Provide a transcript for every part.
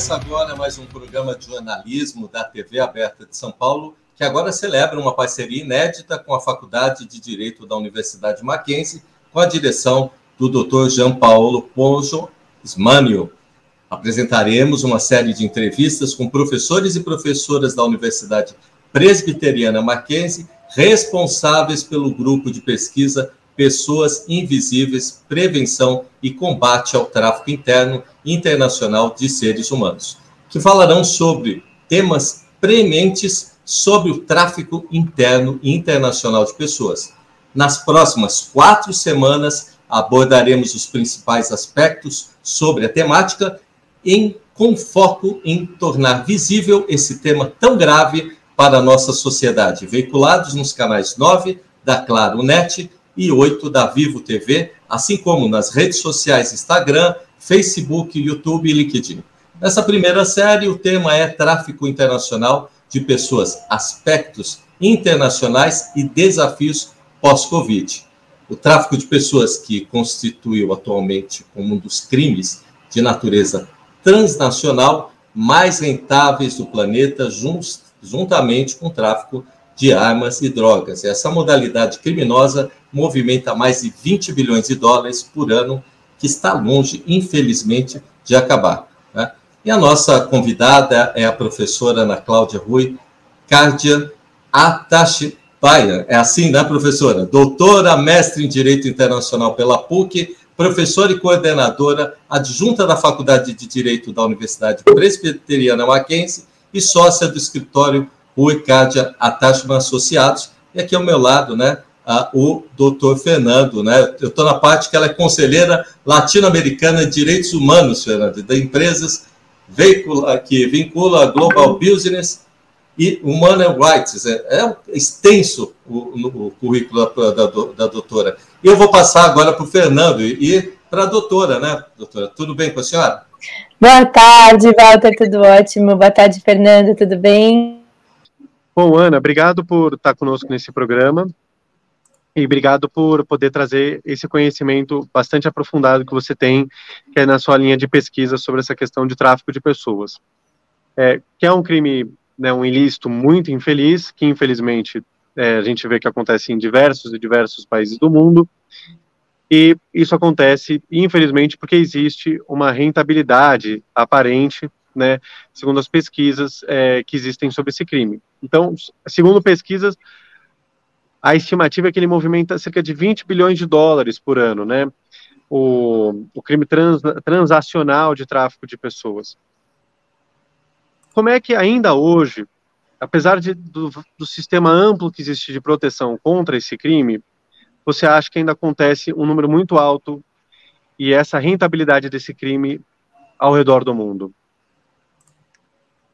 Começa agora mais um programa de jornalismo da TV Aberta de São Paulo, que agora celebra uma parceria inédita com a Faculdade de Direito da Universidade Mackenzie, com a direção do Dr. Jean Paulo Ponjo Smanio. Apresentaremos uma série de entrevistas com professores e professoras da Universidade Presbiteriana Mackenzie, responsáveis pelo grupo de pesquisa Pessoas Invisíveis, Prevenção e Combate ao Tráfico Interno e Internacional de Seres Humanos, que falarão sobre temas prementes sobre o tráfico interno e internacional de pessoas. Nas próximas quatro semanas, abordaremos os principais aspectos sobre a temática, em, com foco em tornar visível esse tema tão grave para a nossa sociedade, veiculados nos canais 9 da Claro Net e 8 da Vivo TV, assim como nas redes sociais Instagram, Facebook, YouTube e LinkedIn. Nessa primeira série, o tema é tráfico internacional de pessoas, aspectos internacionais e desafios pós-Covid. O tráfico de pessoas, que constituiu atualmente como um dos crimes de natureza transnacional mais rentáveis do planeta, juntamente com o tráfico de armas e drogas. Essa modalidade criminosa movimenta mais de 20 bilhões de dólares por ano, que está longe, infelizmente, de acabar. Né? E a nossa convidada é a professora Ana Cláudia Rui Cardia Atashipaya. É assim, né, professora? Doutora, mestre em Direito Internacional pela PUC, professora e coordenadora adjunta da Faculdade de Direito da Universidade Presbiteriana Mackenzie e sócia do escritório Rui Cardia Atashman Associados. E aqui ao meu lado, né, o doutor Fernando, né? Eu estou na parte que ela é conselheira latino-americana de direitos humanos, Fernando, da empresas veicula, que vincula a Global Business e Human Rights. É, é extenso o, o currículo da, da, da, doutora. Eu vou passar agora para o Fernando e, e para a doutora, né, doutora? Tudo bem com a senhora? Boa tarde, Walter, tudo ótimo. Boa tarde, Fernando, tudo bem? Bom, Ana, obrigado por estar conosco nesse programa. E obrigado por poder trazer esse conhecimento bastante aprofundado que você tem, que é na sua linha de pesquisa sobre essa questão de tráfico de pessoas. É, que é um crime, né, um ilícito muito infeliz, que infelizmente é, a gente vê que acontece em diversos e diversos países do mundo, e isso acontece, infelizmente, porque existe uma rentabilidade aparente, né, segundo as pesquisas é, que existem sobre esse crime. Então, segundo pesquisas, a estimativa é que ele movimenta cerca de 20 bilhões de dólares por ano, né? O, o crime trans, transacional de tráfico de pessoas. Como é que ainda hoje, apesar de, do, do sistema amplo que existe de proteção contra esse crime, você acha que ainda acontece um número muito alto e essa rentabilidade desse crime ao redor do mundo?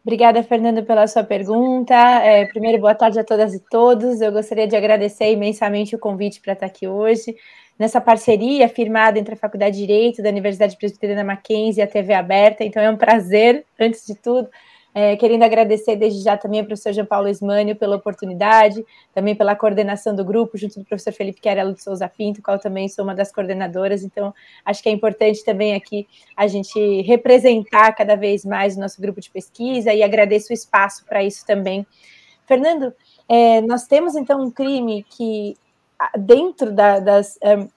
Obrigada, Fernando, pela sua pergunta. É, primeiro, boa tarde a todas e todos. Eu gostaria de agradecer imensamente o convite para estar aqui hoje, nessa parceria firmada entre a Faculdade de Direito da Universidade Presbiteriana Mackenzie e a TV Aberta. Então, é um prazer, antes de tudo, é, querendo agradecer desde já também ao professor Jean Paulo Ismânio pela oportunidade, também pela coordenação do grupo, junto do professor Felipe Querelo de Souza Pinto, qual também sou uma das coordenadoras. Então, acho que é importante também aqui a gente representar cada vez mais o nosso grupo de pesquisa e agradeço o espaço para isso também. Fernando, é, nós temos então um crime que, dentro da, das. Um,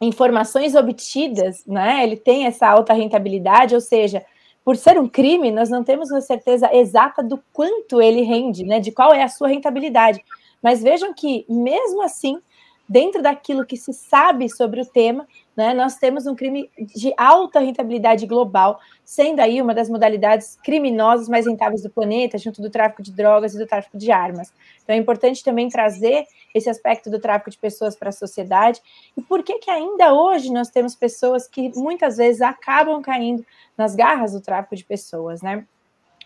informações obtidas, né? Ele tem essa alta rentabilidade, ou seja, por ser um crime, nós não temos uma certeza exata do quanto ele rende, né? De qual é a sua rentabilidade. Mas vejam que, mesmo assim, dentro daquilo que se sabe sobre o tema, né, nós temos um crime de alta rentabilidade global, sendo aí uma das modalidades criminosas mais rentáveis do planeta, junto do tráfico de drogas e do tráfico de armas. Então é importante também trazer esse aspecto do tráfico de pessoas para a sociedade. E por que que ainda hoje nós temos pessoas que muitas vezes acabam caindo nas garras do tráfico de pessoas, né?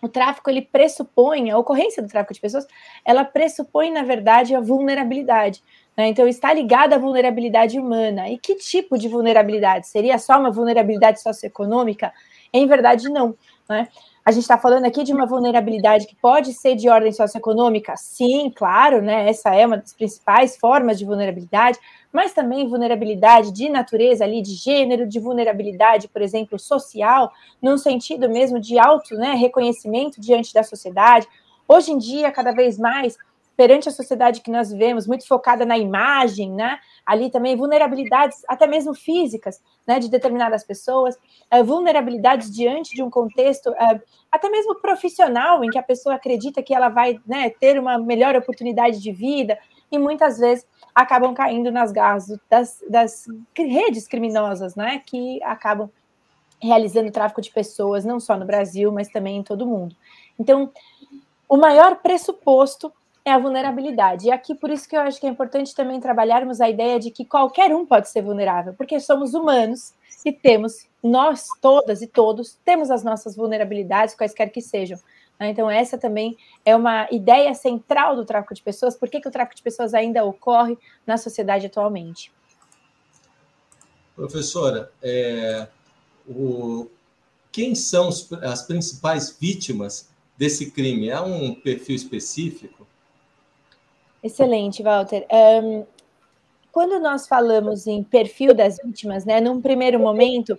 O tráfico ele pressupõe a ocorrência do tráfico de pessoas, ela pressupõe na verdade a vulnerabilidade. Né? Então, está ligada à vulnerabilidade humana. E que tipo de vulnerabilidade? Seria só uma vulnerabilidade socioeconômica? Em verdade, não. Né? A gente está falando aqui de uma vulnerabilidade que pode ser de ordem socioeconômica? Sim, claro, né? Essa é uma das principais formas de vulnerabilidade, mas também vulnerabilidade de natureza ali, de gênero, de vulnerabilidade, por exemplo, social, num sentido mesmo de auto né, reconhecimento diante da sociedade. Hoje em dia, cada vez mais, perante a sociedade que nós vivemos, muito focada na imagem, né? Ali também vulnerabilidades, até mesmo físicas, né, de determinadas pessoas, uh, vulnerabilidades diante de um contexto, uh, até mesmo profissional, em que a pessoa acredita que ela vai né, ter uma melhor oportunidade de vida, e muitas vezes acabam caindo nas garras das, das redes criminosas, né, que acabam realizando tráfico de pessoas, não só no Brasil, mas também em todo o mundo. Então, o maior pressuposto é a vulnerabilidade. E aqui, por isso que eu acho que é importante também trabalharmos a ideia de que qualquer um pode ser vulnerável, porque somos humanos e temos, nós todas e todos, temos as nossas vulnerabilidades, quaisquer que sejam. Né? Então, essa também é uma ideia central do tráfico de pessoas. Por que, que o tráfico de pessoas ainda ocorre na sociedade atualmente? Professora, é, o, quem são as principais vítimas desse crime? Há um perfil específico? Excelente, Walter. Um, quando nós falamos em perfil das vítimas, né, num primeiro momento,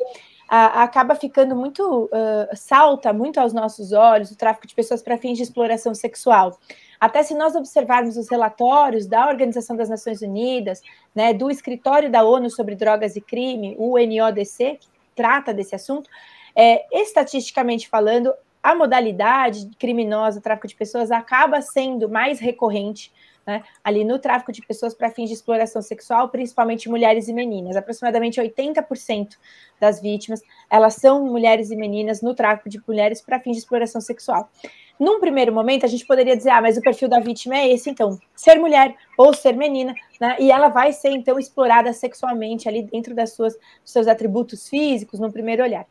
a, acaba ficando muito, uh, salta muito aos nossos olhos o tráfico de pessoas para fins de exploração sexual. Até se nós observarmos os relatórios da Organização das Nações Unidas, né, do Escritório da ONU sobre Drogas e Crime, o UNODC, que trata desse assunto, é, estatisticamente falando, a modalidade criminosa, tráfico de pessoas, acaba sendo mais recorrente né, ali no tráfico de pessoas para fins de exploração sexual, principalmente mulheres e meninas. Aproximadamente 80% das vítimas, elas são mulheres e meninas no tráfico de mulheres para fins de exploração sexual. Num primeiro momento, a gente poderia dizer, ah, mas o perfil da vítima é esse, então, ser mulher ou ser menina, né, e ela vai ser, então, explorada sexualmente ali dentro das suas, dos seus atributos físicos, no primeiro olhar.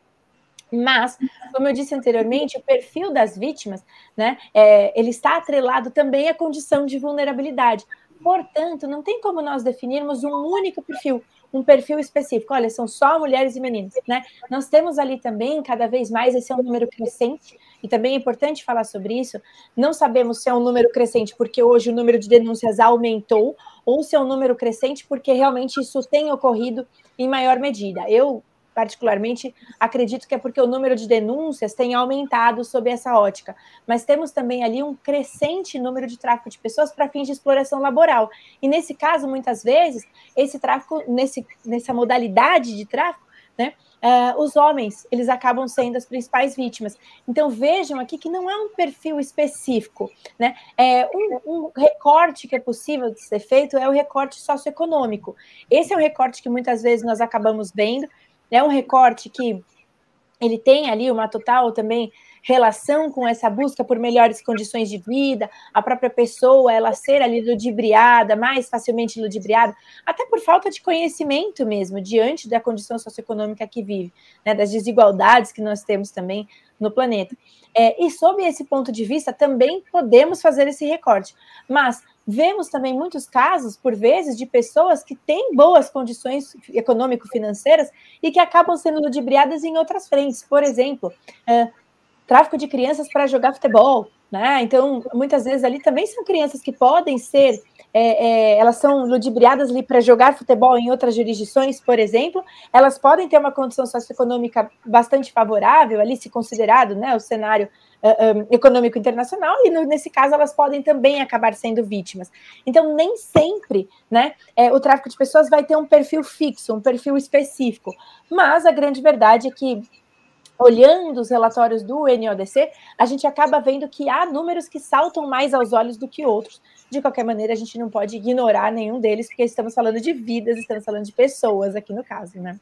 Mas, como eu disse anteriormente, o perfil das vítimas, né, é, ele está atrelado também à condição de vulnerabilidade. Portanto, não tem como nós definirmos um único perfil, um perfil específico. Olha, são só mulheres e meninos, né? Nós temos ali também, cada vez mais, esse é um número crescente, e também é importante falar sobre isso. Não sabemos se é um número crescente porque hoje o número de denúncias aumentou, ou se é um número crescente porque realmente isso tem ocorrido em maior medida. Eu particularmente, acredito que é porque o número de denúncias tem aumentado sob essa ótica. Mas temos também ali um crescente número de tráfico de pessoas para fins de exploração laboral. E nesse caso, muitas vezes, esse tráfico, nesse, nessa modalidade de tráfico, né? Uh, os homens, eles acabam sendo as principais vítimas. Então, vejam aqui que não é um perfil específico, né? É um, um, recorte que é possível de ser feito é o recorte socioeconômico. Esse é o recorte que muitas vezes nós acabamos vendo, é um recorte que ele tem ali uma total também relação com essa busca por melhores condições de vida, a própria pessoa ela ser ali ludibriada, mais facilmente ludibriada, até por falta de conhecimento mesmo, diante da condição socioeconômica que vive, né, das desigualdades que nós temos também no planeta. É, e sob esse ponto de vista, também podemos fazer esse recorte. Mas Vemos também muitos casos, por vezes, de pessoas que têm boas condições econômico-financeiras e que acabam sendo ludibriadas em outras frentes. Por exemplo, é, tráfico de crianças para jogar futebol, né? Então, muitas vezes ali também são crianças que podem ser, é, é, elas são ludibriadas ali para jogar futebol em outras jurisdições, por exemplo, elas podem ter uma condição socioeconômica bastante favorável, ali se considerado né, o cenário uh, econômico internacional, e no, nesse caso elas podem também acabar sendo vítimas. Então, nem sempre né, é, o tráfico de pessoas vai ter um perfil fixo, um perfil específico, mas a grande verdade é que olhando os relatórios do NODC, a gente acaba vendo que há números que saltam mais aos olhos do que outros. De qualquer maneira, a gente não pode ignorar nenhum deles, porque estamos falando de vidas, estamos falando de pessoas aqui no caso, né?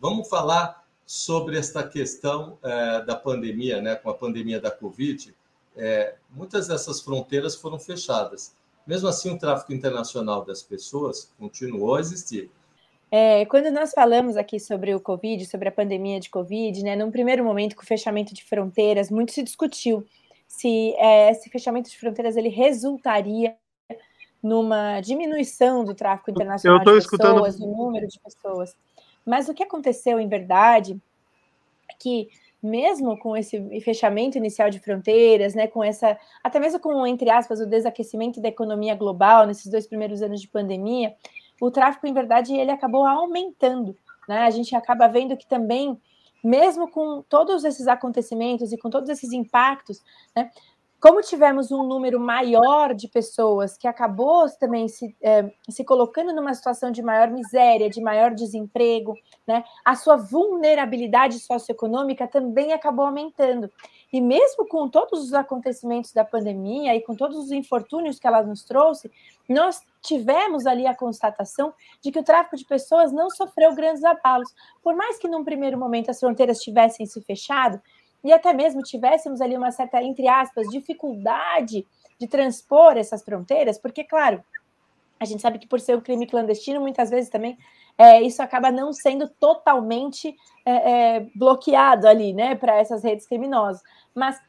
Vamos falar sobre esta questão é, da pandemia, né? Com a pandemia da Covid, é, muitas dessas fronteiras foram fechadas. Mesmo assim, o tráfico internacional das pessoas continuou a existir. É, quando nós falamos aqui sobre o Covid, sobre a pandemia de Covid, né, num primeiro momento, com o fechamento de fronteiras, muito se discutiu se é, esse fechamento de fronteiras ele resultaria numa diminuição do tráfico internacional de pessoas, escutando... do número de pessoas. Mas o que aconteceu, em verdade, é que mesmo com esse fechamento inicial de fronteiras, né, com essa, até mesmo com, entre aspas, o desaquecimento da economia global nesses dois primeiros anos de pandemia, o tráfico, em verdade, ele acabou aumentando, né, a gente acaba vendo que também, mesmo com todos esses acontecimentos e com todos esses impactos, né, como tivemos um número maior de pessoas que acabou também se, é, se colocando numa situação de maior miséria, de maior desemprego, né, a sua vulnerabilidade socioeconômica também acabou aumentando. E mesmo com todos os acontecimentos da pandemia e com todos os infortúnios que ela nos trouxe, nós tivemos ali a constatação de que o tráfico de pessoas não sofreu grandes abalos. Por mais que num primeiro momento as fronteiras tivessem se fechado, e até mesmo tivéssemos ali uma certa, entre aspas, dificuldade de transpor essas fronteiras, porque, claro, a gente sabe que por ser um crime clandestino, muitas vezes também é, isso acaba não sendo totalmente é, é, bloqueado ali, né, para essas redes criminosas. Mas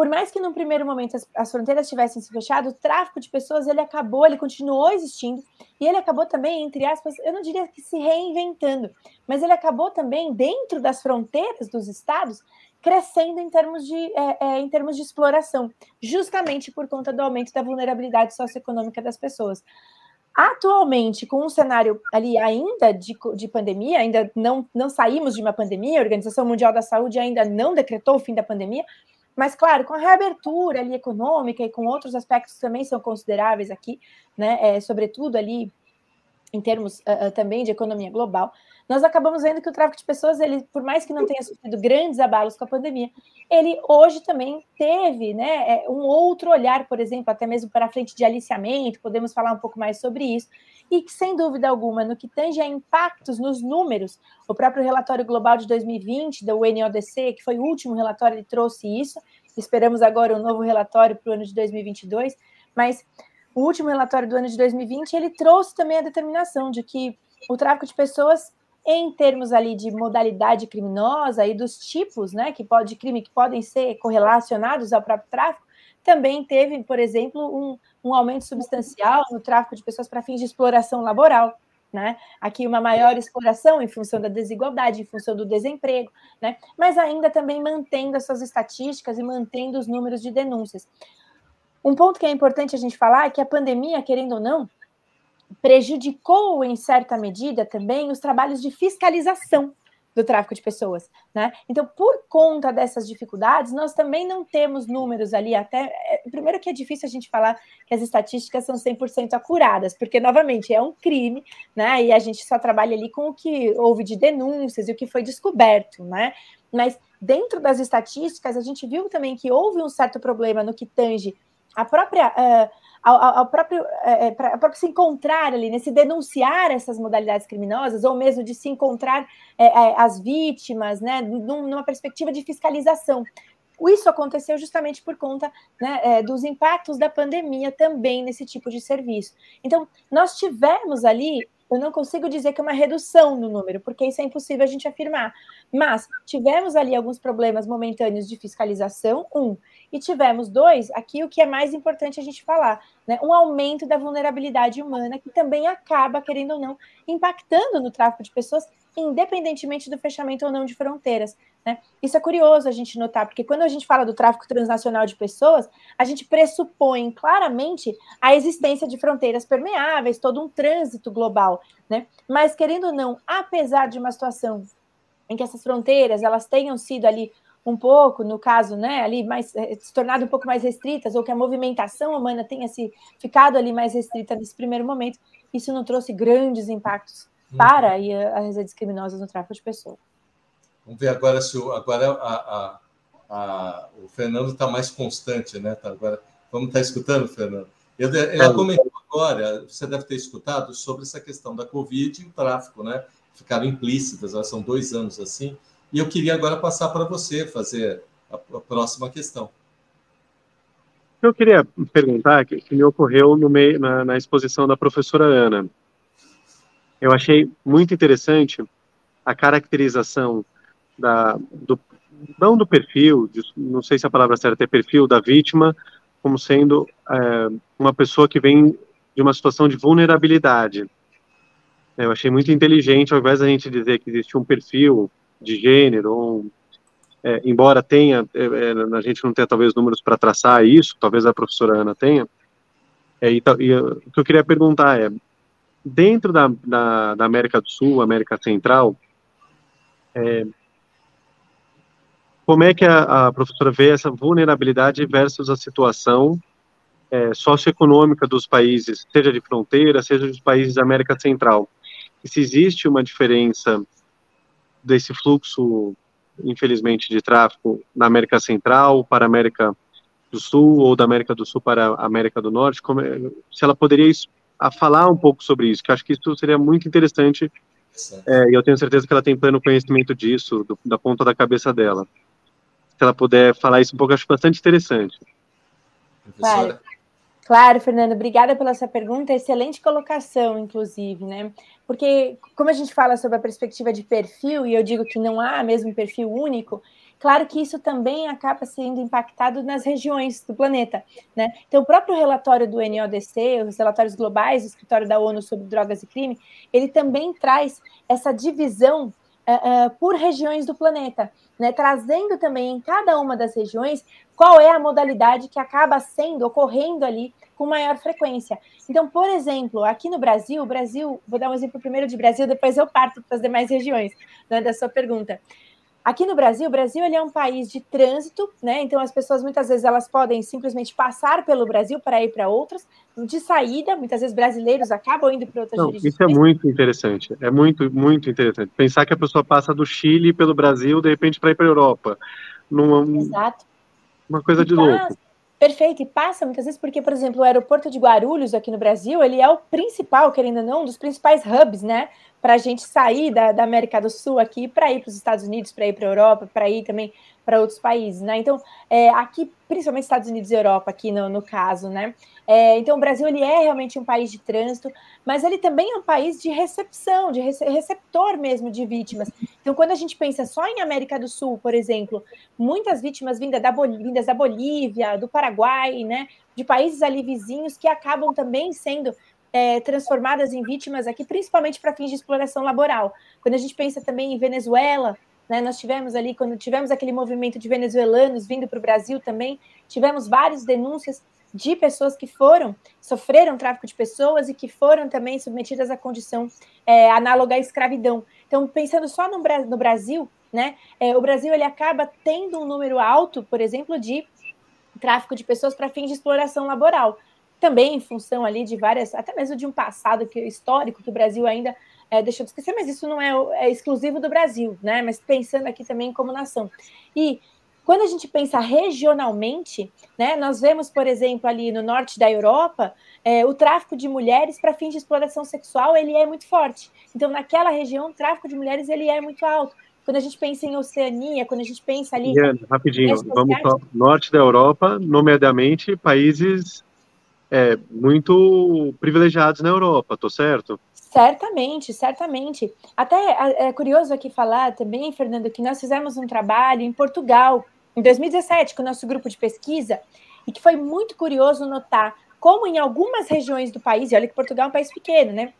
por mais que no primeiro momento as, as, fronteiras tivessem se fechado, o tráfico de pessoas ele acabou, ele continuou existindo e ele acabou também, entre aspas, eu não diria que se reinventando, mas ele acabou também dentro das fronteiras dos estados crescendo em termos de, é, é, em termos de exploração, justamente por conta do aumento da vulnerabilidade socioeconômica das pessoas. Atualmente, com um cenário ali ainda de, de pandemia, ainda não, não saímos de uma pandemia, a Organização Mundial da Saúde ainda não decretou o fim da pandemia, mas, claro, com a reabertura ali econômica e com outros aspectos também são consideráveis aqui, né, é, sobretudo ali em termos uh, também de economia global, nós acabamos vendo que o tráfico de pessoas, ele, por mais que não tenha sofrido grandes abalos com a pandemia, ele hoje também teve né, é, um outro olhar, por exemplo, até mesmo para a frente de aliciamento, podemos falar um pouco mais sobre isso, e que, sem dúvida alguma, no que tange a impactos nos números, o próprio relatório global de 2020 da UNODC, que foi o último relatório, ele trouxe isso, esperamos agora um novo relatório para o ano de 2022, mas o último relatório do ano de 2020, ele trouxe também a determinação de que o tráfico de pessoas em termos ali de modalidade criminosa e dos tipos, né, que pode, de crime que podem ser correlacionados ao próprio tráfico, também teve, por exemplo, um, um aumento substancial no tráfico de pessoas para fins de exploração laboral, né? Aqui uma maior exploração em função da desigualdade, em função do desemprego, né? Mas ainda também mantendo as suas estatísticas e mantendo os números de denúncias. Um ponto que é importante a gente falar é que a pandemia, querendo ou não, prejudicou em certa medida também os trabalhos de fiscalização do tráfico de pessoas, né? Então, por conta dessas dificuldades, nós também não temos números ali até é, primeiro que é difícil a gente falar que as estatísticas são 100% acuradas, porque novamente é um crime, né? E a gente só trabalha ali com o que houve de denúncias e o que foi descoberto, né? Mas dentro das estatísticas, a gente viu também que houve um certo problema no que tange a própria uh, ao, ao próprio, é, para próprio se encontrar ali, né, se denunciar essas modalidades criminosas, ou mesmo de se encontrar as vítimas, né, numa perspectiva de fiscalização. Isso aconteceu justamente por conta né, dos impactos da pandemia também nesse tipo de serviço. Então, nós tivemos ali eu não consigo dizer que é uma redução no número, porque isso é impossível a gente afirmar. Mas tivemos ali alguns problemas momentâneos de fiscalização, um, e tivemos dois, aqui o que é mais importante a gente falar, né? Um aumento da vulnerabilidade humana, que também acaba, querendo ou não, impactando no tráfico de pessoas, independentemente do fechamento ou não de fronteiras. Né? Isso é curioso a gente notar, porque quando a gente fala do tráfico transnacional de pessoas, a gente pressupõe claramente a existência de fronteiras permeáveis, todo um trânsito global. Né? Mas, querendo ou não, apesar de uma situação em que essas fronteiras elas tenham sido ali um pouco, no caso, né, ali mais eh, se tornado um pouco mais restritas, ou que a movimentação humana tenha se ficado ali mais restrita nesse primeiro momento, isso não trouxe grandes impactos uhum. para aí, as redes criminosas no tráfico de pessoas. Vamos ver agora se o, agora a, a, a, o Fernando está mais constante, né? Tá, agora vamos estar tá escutando, Fernando. Ele, ele comentou agora, você deve ter escutado sobre essa questão da Covid e o tráfico, né? Ficaram implícitas, são dois anos assim. E eu queria agora passar para você fazer a, a, próxima questão. Eu queria perguntar que, que me ocorreu meio, na, na exposição da professora Ana. Eu achei muito interessante a caracterização da, do, não do perfil, não sei se a palavra certa é perfil, da vítima, como sendo é, uma pessoa que vem de uma situação de vulnerabilidade. Eu achei muito inteligente, ao invés da gente dizer que existe um perfil de gênero, um, é, embora tenha, é, é a gente não tenha talvez números para traçar isso, talvez a professora Ana tenha, é, e, e, o que eu queria perguntar é, dentro da, da, da América do Sul, América Central, é, como é que a, a, professora vê essa vulnerabilidade versus a situação é, socioeconômica dos países, seja de fronteira, seja dos países da América Central? E se existe uma diferença desse fluxo, infelizmente, de tráfico na América Central para a América do Sul ou da América do Sul para a América do Norte, como, é, se ela poderia a falar um pouco sobre isso, que acho que isso seria muito interessante é, e eu tenho certeza que ela tem pleno conhecimento disso, do, da ponta da cabeça dela. Se ela puder falar isso um pouco, acho bastante interessante. Claro. Claro, Fernando, obrigada pela sua pergunta, excelente colocação, inclusive, né? Porque, como a gente fala sobre a perspectiva de perfil, e eu digo que não há mesmo perfil único, Claro que isso também acaba sendo impactado nas regiões do planeta, né? Então, o próprio relatório do NODC, os relatórios globais do Escritório da ONU sobre Drogas e Crime, ele também traz essa divisão uh, por regiões do planeta, né? Trazendo também em cada uma das regiões qual é a modalidade que acaba sendo, ocorrendo ali com maior frequência. Então, por exemplo, aqui no Brasil, Brasil, vou dar um exemplo primeiro de Brasil, depois eu parto para as demais regiões, né, da sua pergunta. Aqui no Brasil, o Brasil ele é um país de trânsito, né? Então as pessoas muitas vezes elas podem simplesmente passar pelo Brasil para ir para outras. De saída, muitas vezes brasileiros acabam indo para outras Não, jurisdições. Isso é muito interessante. É muito, muito interessante. Pensar que a pessoa passa do Chile pelo Brasil, de repente, para ir para a Europa. Numa, Exato. Uma coisa de louco. Perfeito, e passa muitas vezes porque, por exemplo, o aeroporto de Guarulhos aqui no Brasil, ele é o principal, querendo ou não, um dos principais hubs, né, para a gente sair da, da, América do Sul aqui para ir para os Estados Unidos, para ir para a Europa, para ir também para outros países, né? Então, é, aqui, principalmente Estados Unidos e Europa, aqui no, no caso, né? É, então, o Brasil ele é realmente um país de trânsito, mas ele também é um país de recepção, de rece receptor mesmo de vítimas. Então, quando a gente pensa só em América do Sul, por exemplo, muitas vítimas vindas da, vindas da Bolívia, do Paraguai, né? De países ali vizinhos que acabam também sendo é, transformadas em vítimas aqui, principalmente para fins de exploração laboral. Quando a gente pensa também em Venezuela, né, nós tivemos ali, quando tivemos aquele movimento de venezuelanos vindo para o Brasil também, tivemos várias denúncias de pessoas que foram, sofreram tráfico de pessoas e que foram também submetidas à condição é, análoga à escravidão. Então, pensando só no, no Brasil, né, é, o Brasil ele acaba tendo um número alto, por exemplo, de tráfico de pessoas para fins de exploração laboral também em função ali de várias, até mesmo de um passado que, histórico que o Brasil ainda é, deixou de esquecer, mas isso não é, é, exclusivo do Brasil, né? Mas pensando aqui também como nação. E quando a gente pensa regionalmente, né, nós vemos, por exemplo, ali no norte da Europa, é, o tráfico de mulheres para fins de exploração sexual ele é muito forte. Então, naquela região, o tráfico de mulheres ele é muito alto. Quando a gente pensa em Oceania, quando a gente pensa ali. rapidinho, vamos para o norte da Europa, nomeadamente países é, muito privilegiados na Europa, tô certo? Certamente, certamente. Até é, curioso aqui falar também, Fernando, que nós fizemos um trabalho em Portugal, em 2017, com o nosso grupo de pesquisa, e que foi muito curioso notar como em algumas regiões do país, e olha que Portugal é um país pequeno, né?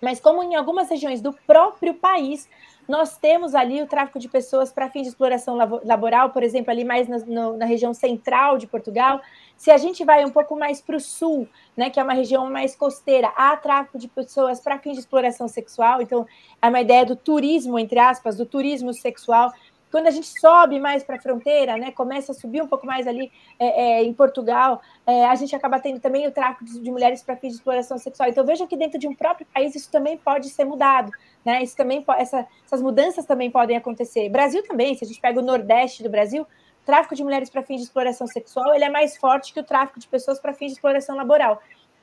Mas como em algumas regiões do próprio país nós temos ali o tráfico de pessoas para fins de exploração laboral, por exemplo, ali mais na, no, na região central de Portugal. Se a gente vai um pouco mais para o sul, né, que é uma região mais costeira, há tráfico de pessoas para fins de exploração sexual. Então, é uma ideia do turismo, entre aspas, do turismo sexual. Quando a gente sobe mais para a fronteira, né, começa a subir um pouco mais ali é, é, em Portugal, é, a gente acaba tendo também o tráfico de, mulheres para fins de exploração sexual. Então veja que dentro de um próprio país isso também pode ser mudado, né? Isso também essa, essas mudanças também podem acontecer. Brasil também, se a gente pega o Nordeste do Brasil, o tráfico de mulheres para fins de exploração sexual ele é mais forte que o tráfico de pessoas para fins de exploração laboral.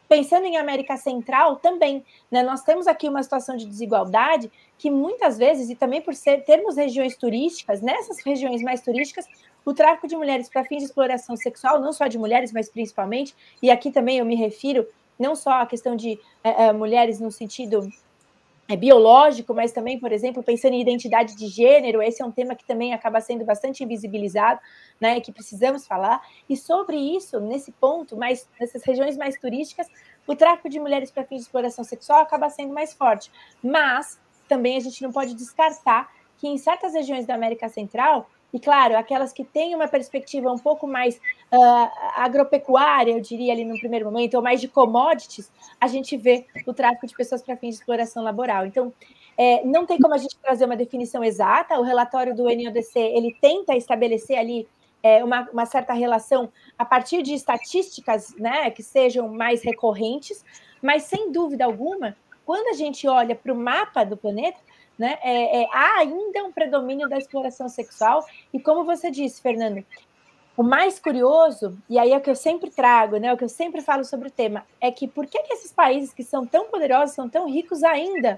Pensando em América Central, também, né, nós temos aqui uma situação de desigualdade que muitas vezes, e também por ser, termos regiões turísticas, nessas regiões mais turísticas, o tráfico de mulheres para fins de exploração sexual, não só de mulheres, mas principalmente, e aqui também eu me refiro não só à questão de é, é, mulheres no sentido é, biológico, mas também, por exemplo, pensando em identidade de gênero, esse é um tema que também acaba sendo bastante invisibilizado, né, que precisamos falar. E sobre isso, nesse ponto, mais nessas regiões mais turísticas, o tráfico de mulheres para fins de exploração sexual acaba sendo mais forte. Mas também a gente não pode descartar que em certas regiões da América Central e, claro, aquelas que têm uma perspectiva um pouco mais uh, agropecuária, eu diria ali no primeiro momento, ou mais de commodities, a gente vê o tráfico de pessoas para fins de exploração laboral. Então, é, não tem como a gente trazer uma definição exata. O relatório do NODC ele tenta estabelecer ali é, uma, uma, certa relação a partir de estatísticas né, que sejam mais recorrentes, mas sem dúvida alguma, quando a gente olha para o mapa do planeta, né, é, é, há ainda um predomínio da exploração sexual, e como você disse, Fernando, o mais curioso, e aí é o que eu sempre trago, né, o que eu sempre falo sobre o tema, é que por que, que esses países que são tão poderosos, são tão ricos ainda,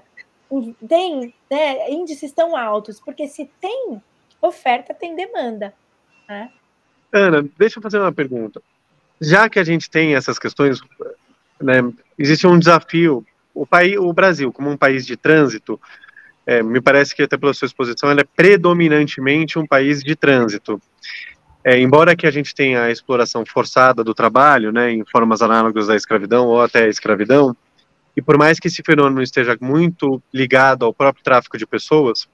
têm né, índices tão altos? Porque se tem oferta, tem demanda. Né? Ana, deixa eu fazer uma pergunta. Já que a gente tem essas questões, né, existe um desafio. O, país, o Brasil, como um país de trânsito, é, me parece que até pela sua exposição, é predominantemente um país de trânsito. É, embora que a gente tenha a exploração forçada do trabalho, né, em formas análogas à escravidão ou até à escravidão, e por mais que esse fenômeno esteja muito ligado ao próprio tráfico de pessoas,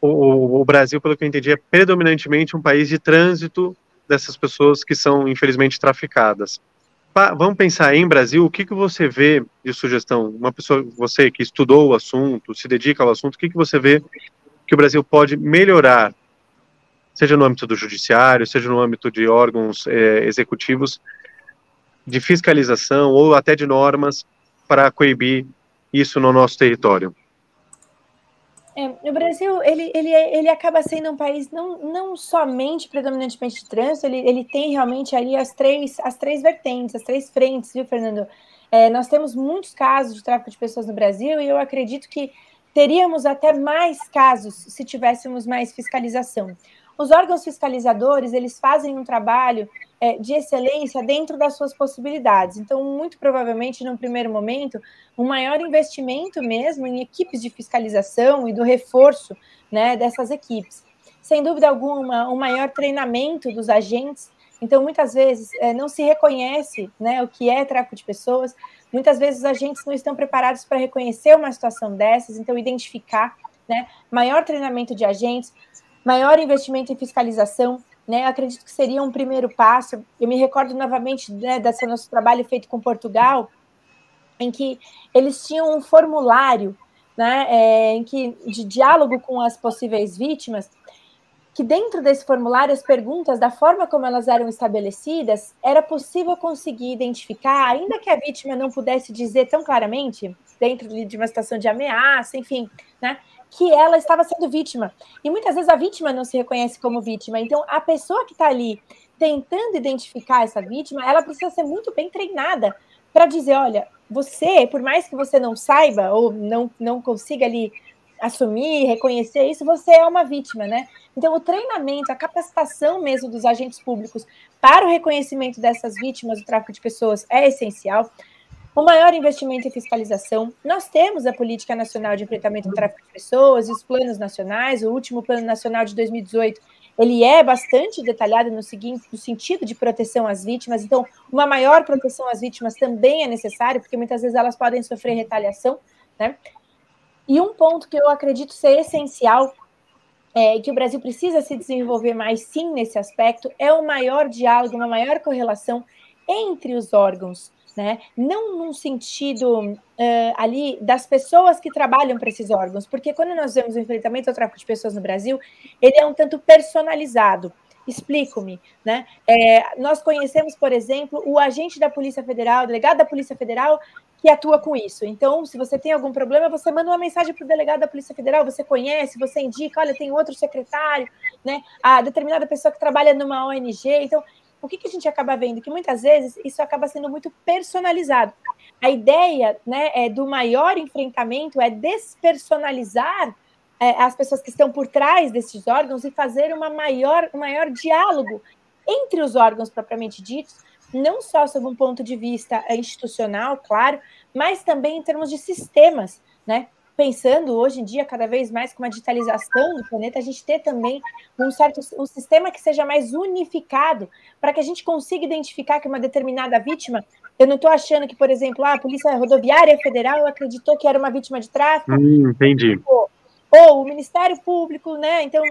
o, o Brasil, pelo que eu entendi, é predominantemente um país de trânsito dessas pessoas que são, infelizmente, traficadas vamos pensar em Brasil, o que, que você vê de sugestão? Uma pessoa, você que estudou o assunto, se dedica ao assunto, o que, que você vê que o Brasil pode melhorar, seja no âmbito do judiciário, seja no âmbito de órgãos é, executivos, de fiscalização ou até de normas para coibir isso no nosso território? É, o Brasil ele, ele, ele acaba sendo um país não, não somente predominantemente de trânsito, ele, ele tem realmente ali as três, as três vertentes, as três frentes, viu, Fernando? É, nós temos muitos casos de tráfico de pessoas no Brasil e eu acredito que teríamos até mais casos se tivéssemos mais fiscalização. Os órgãos fiscalizadores, eles fazem um trabalho é, de excelência dentro das suas possibilidades. Então, muito provavelmente, no primeiro momento, um maior investimento mesmo em equipes de fiscalização e do reforço né, dessas equipes. Sem dúvida alguma, um maior treinamento dos agentes. Então, muitas vezes, é, não se reconhece né, o que é tráfico de pessoas. Muitas vezes, os agentes não estão preparados para reconhecer uma situação dessas, então, identificar né, maior treinamento de agentes, maior investimento em fiscalização, né? Acredito que seria um primeiro passo. Eu me recordo novamente né, desse nosso trabalho feito com Portugal, em que eles tinham um formulário, né, é, em que de diálogo com as possíveis vítimas, que dentro desse formulário as perguntas, da forma como elas eram estabelecidas, era possível conseguir identificar, ainda que a vítima não pudesse dizer tão claramente, dentro de uma situação de ameaça, enfim, né? Que ela estava sendo vítima. E muitas vezes a vítima não se reconhece como vítima. Então, a pessoa que está ali tentando identificar essa vítima, ela precisa ser muito bem treinada para dizer: olha, você, por mais que você não saiba ou não, não consiga ali assumir, reconhecer isso, você é uma vítima, né? Então, o treinamento, a capacitação mesmo dos agentes públicos para o reconhecimento dessas vítimas do tráfico de pessoas é essencial o maior investimento em fiscalização. Nós temos a Política Nacional de Enfrentamento ao Tráfico de Pessoas os planos nacionais. O último Plano Nacional de 2018 ele é bastante detalhado no seguinte, no sentido de proteção às vítimas. Então, uma maior proteção às vítimas também é necessário, porque muitas vezes elas podem sofrer retaliação, né? E um ponto que eu acredito ser essencial é, que o Brasil precisa se desenvolver mais sim nesse aspecto é o maior diálogo, uma maior correlação entre os órgãos né? Não num sentido uh, ali das pessoas que trabalham para esses órgãos, porque quando nós vemos o enfrentamento ao tráfico de pessoas no Brasil, ele é um tanto personalizado. Explico-me, né? É, nós conhecemos, por exemplo, o agente da Polícia Federal, o delegado da Polícia Federal, que atua com isso. Então, se você tem algum problema, você manda uma mensagem para o delegado da Polícia Federal, você conhece, você indica, olha, tem outro secretário, né? A determinada pessoa que trabalha numa ONG. Então, o que, que a gente acaba vendo? Que muitas vezes isso acaba sendo muito personalizado. A ideia né, é, do maior enfrentamento é despersonalizar é, as pessoas que estão por trás desses órgãos e fazer uma maior, um maior diálogo entre os órgãos propriamente ditos, não só sob um ponto de vista institucional, claro, mas também em termos de sistemas, né? Pensando hoje em dia cada vez mais com a digitalização do planeta, a gente ter também um certo um sistema que seja mais unificado para que a gente consiga identificar que uma determinada vítima. Eu não estou achando que, por exemplo, ah, a Polícia Rodoviária Federal acreditou que era uma vítima de tráfico. Hum, entendi. Ou, ou o Ministério Público, né? Então,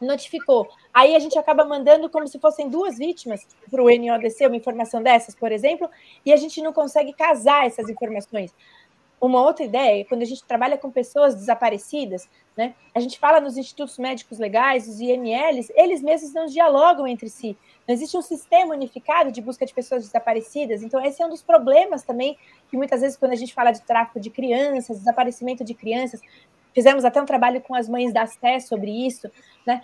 notificou. Aí a gente acaba mandando como se fossem duas vítimas para o NODC, uma informação dessas, por exemplo, e a gente não consegue casar essas informações. Uma outra ideia, quando a gente trabalha com pessoas desaparecidas, né, a gente fala nos institutos médicos legais, os IMLs, eles mesmos não dialogam entre si. Não existe um sistema unificado de busca de pessoas desaparecidas. Então, esse é um dos problemas também, que muitas vezes, quando a gente fala de tráfico de crianças, desaparecimento de crianças, fizemos até um trabalho com as mães da Sé sobre isso, né?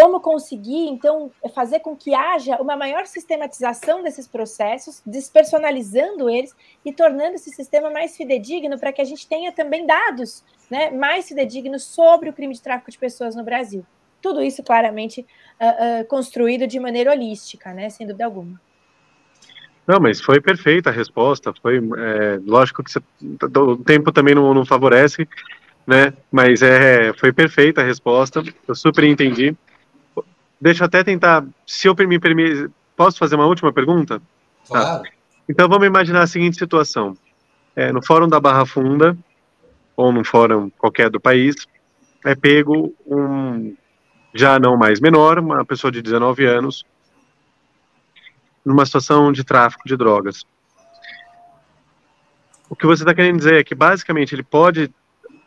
Como conseguir, então, fazer com que haja uma maior sistematização desses processos, despersonalizando eles e tornando esse sistema mais fidedigno para que a gente tenha também dados né, mais fidedignos sobre o crime de tráfico de pessoas no Brasil. Tudo isso claramente uh, uh, construído de maneira holística, né, sem dúvida alguma. Não, mas foi perfeita a resposta. Foi é, lógico que você, o tempo também não, não favorece, né? Mas é, foi perfeita a resposta. Eu super entendi. Deixa eu até tentar, se eu me permitir, posso fazer uma última pergunta? Claro. Tá. Então vamos imaginar a seguinte situação: é, no Fórum da Barra Funda ou num fórum qualquer do país, é pego um já não mais menor, uma pessoa de 19 anos, numa situação de tráfico de drogas. O que você está querendo dizer é que basicamente ele pode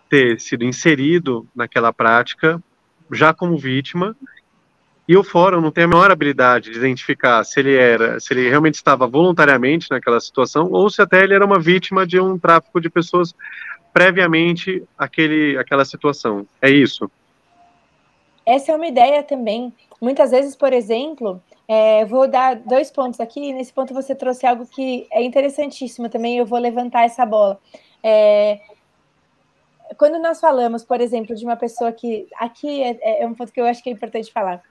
ter sido inserido naquela prática já como vítima e o fórum não tem a menor habilidade de identificar se ele era, se ele realmente estava voluntariamente naquela situação ou se até ele era uma vítima de um tráfico de pessoas previamente aquele, aquela situação. É isso. Essa é uma ideia também. Muitas vezes, por exemplo, é, vou dar dois pontos aqui. Nesse ponto você trouxe algo que é interessantíssimo também. Eu vou levantar essa bola. É, quando nós falamos, por exemplo, de uma pessoa que aqui é, é um ponto que eu acho que é importante falar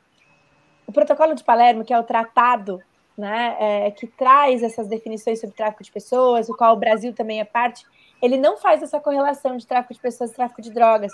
o protocolo de Palermo, que é o tratado né, é, que traz essas definições sobre tráfico de pessoas, o qual o Brasil também é parte, ele não faz essa correlação de tráfico de pessoas e tráfico de drogas.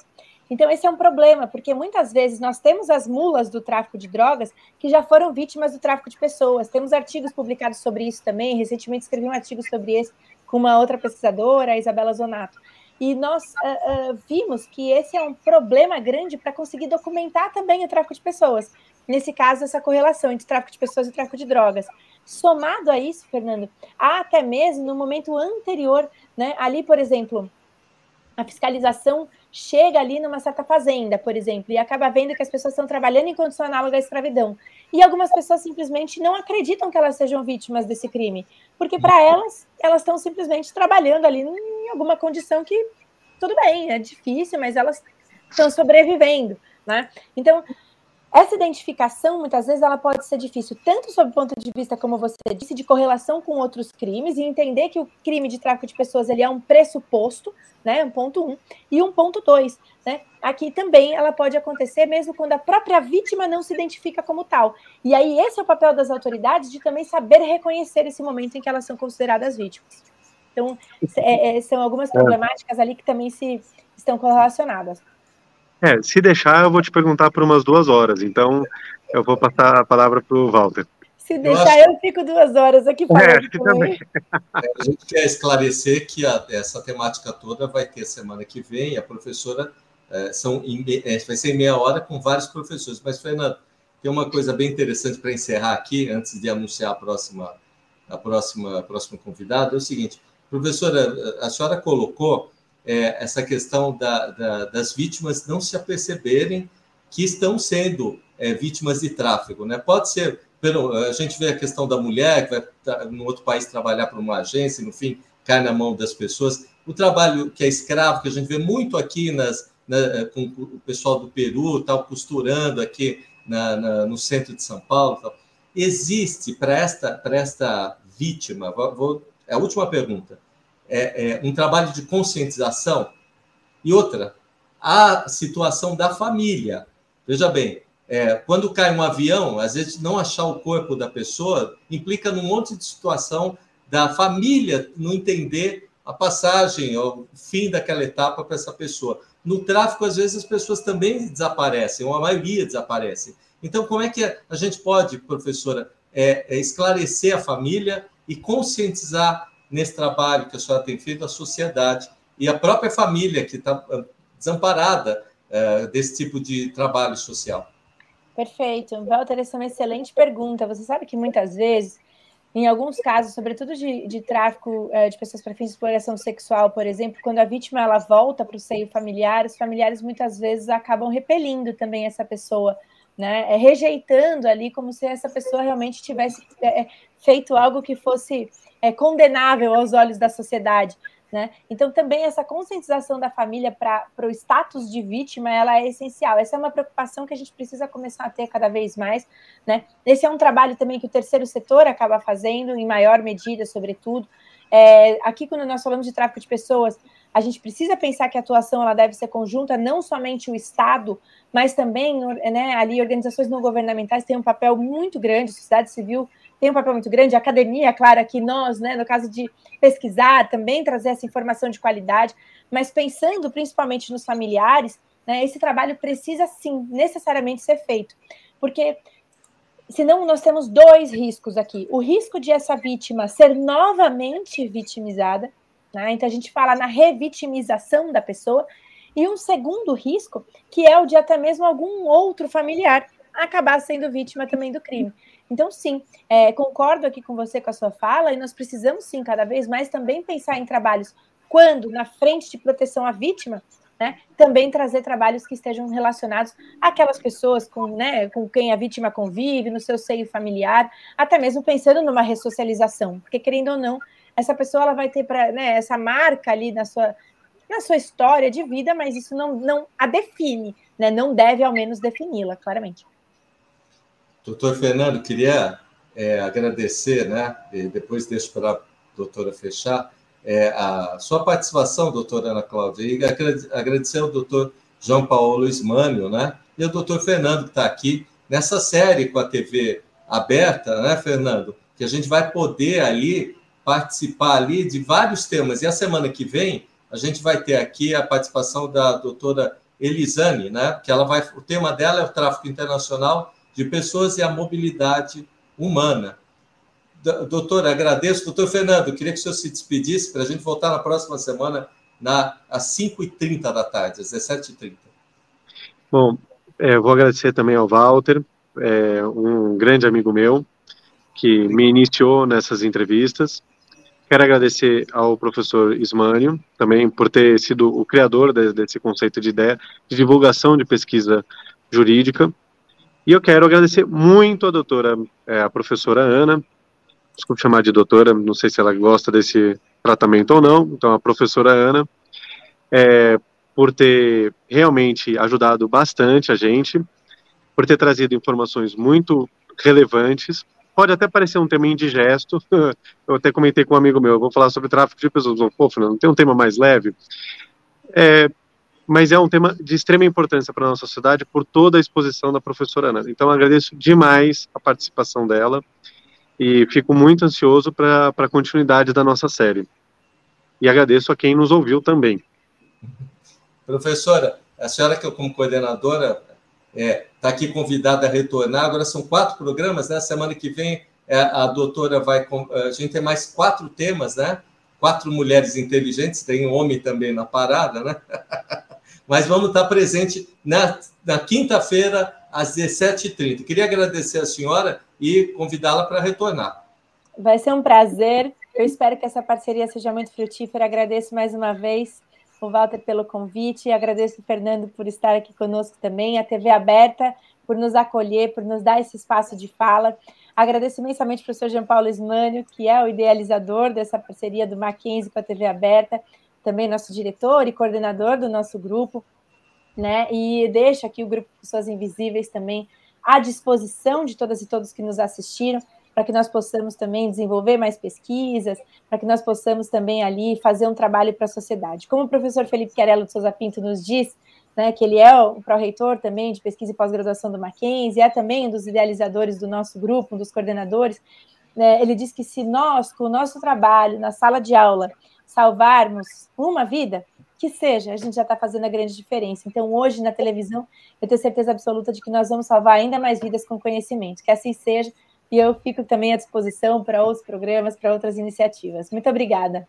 Então, esse é um problema, porque muitas vezes nós temos as mulas do tráfico de drogas que já foram vítimas do tráfico de pessoas. Temos artigos publicados sobre isso também. Recentemente escrevi um artigo sobre isso com uma outra pesquisadora, a Isabela Zonato. E nós uh, uh, vimos que esse é um problema grande para conseguir documentar também o tráfico de pessoas nesse caso, essa correlação entre tráfico de pessoas e tráfico de drogas. Somado a isso, Fernando, há até mesmo no momento anterior, né, ali, por exemplo, a fiscalização chega ali numa certa fazenda, por exemplo, e acaba vendo que as pessoas estão trabalhando em condição análoga à escravidão. E algumas pessoas simplesmente não acreditam que elas sejam vítimas desse crime, porque para elas, elas estão simplesmente trabalhando ali em alguma condição que, tudo bem, é difícil, mas elas estão sobrevivendo, né? Então, essa identificação, muitas vezes, ela pode ser difícil, tanto sob o ponto de vista, como você disse, de correlação com outros crimes, e entender que o crime de tráfico de pessoas ele é um pressuposto, né, um ponto um, e um ponto dois, né, aqui também ela pode acontecer mesmo quando a própria vítima não se identifica como tal. E aí esse é o papel das autoridades de também saber reconhecer esse momento em que elas são consideradas vítimas. Então, é, é, são algumas é. problemáticas ali que também se estão correlacionadas. É, se deixar, eu vou te perguntar por umas duas horas, então eu vou passar a palavra para o Walter. Se deixar, eu, eu, fico duas horas aqui falando. É, também. É, a gente quer esclarecer que a, essa temática toda vai ter semana que vem. A professora é, são em, é, vai ser em meia hora com vários professores. Mas, Fernando, tem uma coisa bem interessante para encerrar aqui, antes de anunciar a próxima, a próxima, a próxima convidada. É o seguinte, professora, a senhora colocou é, essa questão da, da, das vítimas não se aperceberem que estão sendo é, vítimas de tráfego. Né? Pode ser, pelo, a gente vê a questão da mulher que vai no outro país trabalhar para uma agência, no fim cai na mão das pessoas. O trabalho que é escravo, que a gente vê muito aqui nas, na, com o pessoal do Peru, tal, costurando aqui na, na, no centro de São Paulo. Tal. Existe para esta, esta vítima, vou, é a última pergunta, é, é, um trabalho de conscientização. E outra, a situação da família. Veja bem, é, quando cai um avião, às vezes não achar o corpo da pessoa implica num monte de situação da família não entender a passagem, o fim daquela etapa para essa pessoa. No tráfico, às vezes, as pessoas também desaparecem, ou a maioria desaparece. Então, como é que a gente pode, professora, é, é esclarecer a família e conscientizar nesse trabalho que a senhora tem feito, a sociedade e a própria família que está ah, desamparada uh, desse tipo de trabalho social. Perfeito. Walter, essa é uma excelente pergunta. Você sabe que muitas vezes, em alguns casos, sobretudo de, de tráfico é, de pessoas para fins de exploração sexual, por exemplo, quando a vítima ela volta para o seio familiar, os familiares muitas vezes acabam repelindo também essa pessoa, né? É, rejeitando ali como se essa pessoa realmente tivesse é, feito algo que fosse é, condenável aos olhos da sociedade. Né? Então, também essa conscientização da família para o status de vítima, ela é essencial. Essa é uma preocupação que a gente precisa começar a ter cada vez mais. Né? Esse é um trabalho também que o terceiro setor acaba fazendo, em maior medida, sobretudo. É, aqui, quando nós falamos de tráfico de pessoas, a gente precisa pensar que a atuação ela deve ser conjunta, não somente o Estado, mas também né, ali organizações não governamentais têm um papel muito grande, sociedade civil tem um papel muito grande, a academia, claro, aqui nós, né, no caso de pesquisar, também trazer essa informação de qualidade, mas pensando principalmente nos familiares, né, esse trabalho precisa sim, necessariamente ser feito, porque senão nós temos dois riscos aqui. O risco de essa vítima ser novamente vitimizada, né, então a gente fala na revitimização da pessoa, e um segundo risco, que é o de até mesmo algum outro familiar acabar sendo vítima também do crime. Então, sim, é, concordo aqui com você com a sua fala, e nós precisamos, sim, cada vez mais também pensar em trabalhos quando, na frente de proteção à vítima, né, também trazer trabalhos que estejam relacionados àquelas pessoas com, né, com quem a vítima convive, no seu seio familiar, até mesmo pensando numa ressocialização, porque querendo ou não, essa pessoa ela vai ter para né, essa marca ali na sua, na sua história de vida, mas isso não, não a define, né, não deve ao menos defini-la, claramente. Doutor Fernando, queria é, agradecer, né? E depois deixo para a doutora fechar, é, a sua participação, doutora Ana Cláudia, e agradecer ao doutor João Paulo Ismânio, né? E ao doutor Fernando, que está aqui nessa série com a TV aberta, né, Fernando? Que a gente vai poder ali participar ali de vários temas. E a semana que vem a gente vai ter aqui a participação da doutora Elisane, né? Que ela vai, o tema dela é o tráfico internacional de pessoas e a mobilidade humana. Doutor, agradeço. Doutor Fernando, queria que o senhor se despedisse para a gente voltar na próxima semana na, às 5h30 da tarde, às 17h30. Bom, é, vou agradecer também ao Walter, é, um grande amigo meu, que me iniciou nessas entrevistas. Quero agradecer ao professor Ismânio, também por ter sido o criador de, desse conceito de ideia de divulgação de pesquisa jurídica. E eu quero agradecer muito a doutora, é, a professora Ana, desculpe chamar de doutora, não sei se ela gosta desse tratamento ou não, então a professora Ana, é, por ter realmente ajudado bastante a gente, por ter trazido informações muito relevantes. Pode até parecer um tema indigesto, eu até comentei com um amigo meu, eu vou falar sobre tráfico de pessoas, pô, não tem um tema mais leve? É, mas é um tema de extrema importância para a nossa sociedade por toda a exposição da professora Ana. Então, agradeço demais a participação dela e fico muito ansioso para a continuidade da nossa série. E agradeço a quem nos ouviu também. Professora, a senhora que como coordenadora está é, tá aqui convidada a retornar. Agora são quatro programas, né? Semana que vem é, a doutora vai. A gente tem mais quatro temas, né? Quatro mulheres inteligentes, tem um homem também na parada, né? mas vamos estar presente na, na quinta-feira, às 17h30. Queria agradecer a senhora e convidá-la para retornar. Vai ser um prazer. Eu espero que essa parceria seja muito frutífera. Agradeço mais uma vez o Walter pelo convite, agradeço o Fernando por estar aqui conosco também, a TV aberta por nos acolher, por nos dar esse espaço de fala. Agradeço imensamente ao professor Jean Paulo Ismânio, que é o idealizador dessa parceria do Mackenzie com a TV aberta também nosso diretor e coordenador do nosso grupo, né? E deixa aqui o grupo Pessoas Invisíveis também à disposição de todas e todos que nos assistiram, para que nós possamos também desenvolver mais pesquisas, para que nós possamos também ali fazer um trabalho para a sociedade. Como o professor Felipe Chiarello de Souza Pinto nos diz, né, que ele é o pró-reitor também de pesquisa e pós-graduação do Mackenzie, é também um dos idealizadores do nosso grupo, um dos coordenadores, né, ele diz que se nós, com o nosso trabalho na sala de aula, salvarmos uma vida, que seja, a gente já está fazendo a grande diferença. Então, hoje na televisão, eu tenho certeza absoluta de que nós vamos salvar ainda mais vidas com conhecimento. Que assim seja. E eu fico também à disposição para outros programas, para outras iniciativas. Muito obrigada.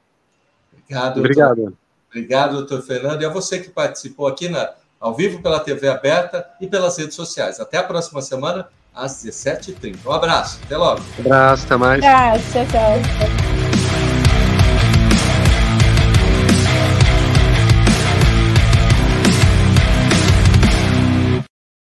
Obrigado. Obrigado. Doutor. Obrigado, doutor Fernando. E a você que participou aqui na, ao vivo pela TV aberta e pelas redes sociais. Até a próxima semana, às 17h30. Um abraço, até logo. Um abraço, até mais. Tchau, tchau, tchau.